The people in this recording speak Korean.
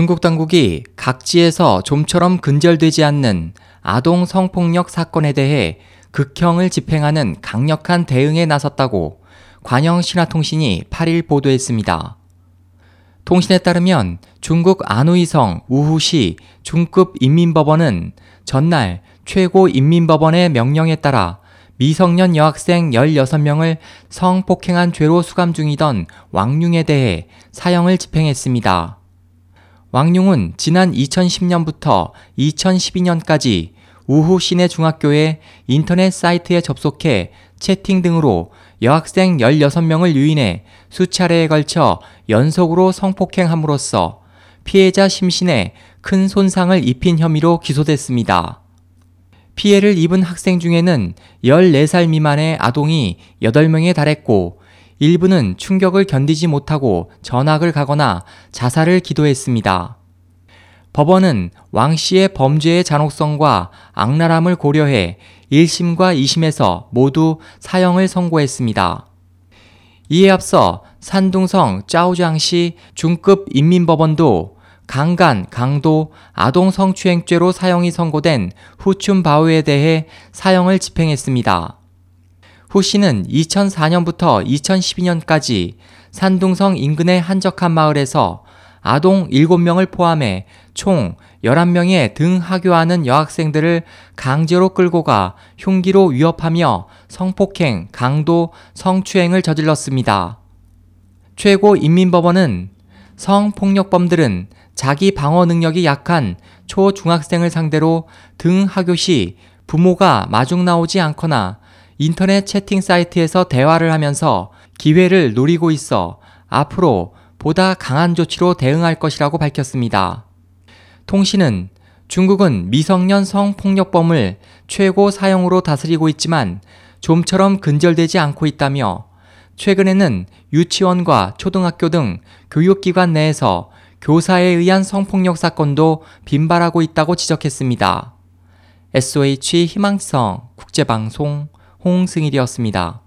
중국 당국이 각지에서 좀처럼 근절되지 않는 아동 성폭력 사건에 대해 극형을 집행하는 강력한 대응에 나섰다고 관영 신화통신이 8일 보도했습니다. 통신에 따르면 중국 안우이성 우후시 중급 인민법원은 전날 최고 인민법원의 명령에 따라 미성년 여학생 16명을 성폭행한 죄로 수감 중이던 왕융에 대해 사형을 집행했습니다. 왕융은 지난 2010년부터 2012년까지 우후 시내 중학교의 인터넷 사이트에 접속해 채팅 등으로 여학생 16명을 유인해 수차례에 걸쳐 연속으로 성폭행함으로써 피해자 심신에 큰 손상을 입힌 혐의로 기소됐습니다. 피해를 입은 학생 중에는 14살 미만의 아동이 8명에 달했고 일부는 충격을 견디지 못하고 전학을 가거나 자살을 기도했습니다. 법원은 왕 씨의 범죄의 잔혹성과 악랄함을 고려해 1심과 2심에서 모두 사형을 선고했습니다. 이에 앞서 산둥성 짜오장시 중급 인민법원도 강간, 강도, 아동 성추행죄로 사형이 선고된 후춘 바오에 대해 사형을 집행했습니다. 후 씨는 2004년부터 2012년까지 산둥성 인근의 한적한 마을에서 아동 7명을 포함해 총 11명의 등 하교하는 여학생들을 강제로 끌고 가 흉기로 위협하며 성폭행, 강도, 성추행을 저질렀습니다. 최고 인민법원은 성폭력범들은 자기 방어 능력이 약한 초중학생을 상대로 등 하교 시 부모가 마중 나오지 않거나 인터넷 채팅 사이트에서 대화를 하면서 기회를 노리고 있어 앞으로 보다 강한 조치로 대응할 것이라고 밝혔습니다. 통신은 중국은 미성년 성폭력범을 최고 사형으로 다스리고 있지만 좀처럼 근절되지 않고 있다며 최근에는 유치원과 초등학교 등 교육기관 내에서 교사에 의한 성폭력 사건도 빈발하고 있다고 지적했습니다. SOH 희망성 국제방송 홍승일이었습니다.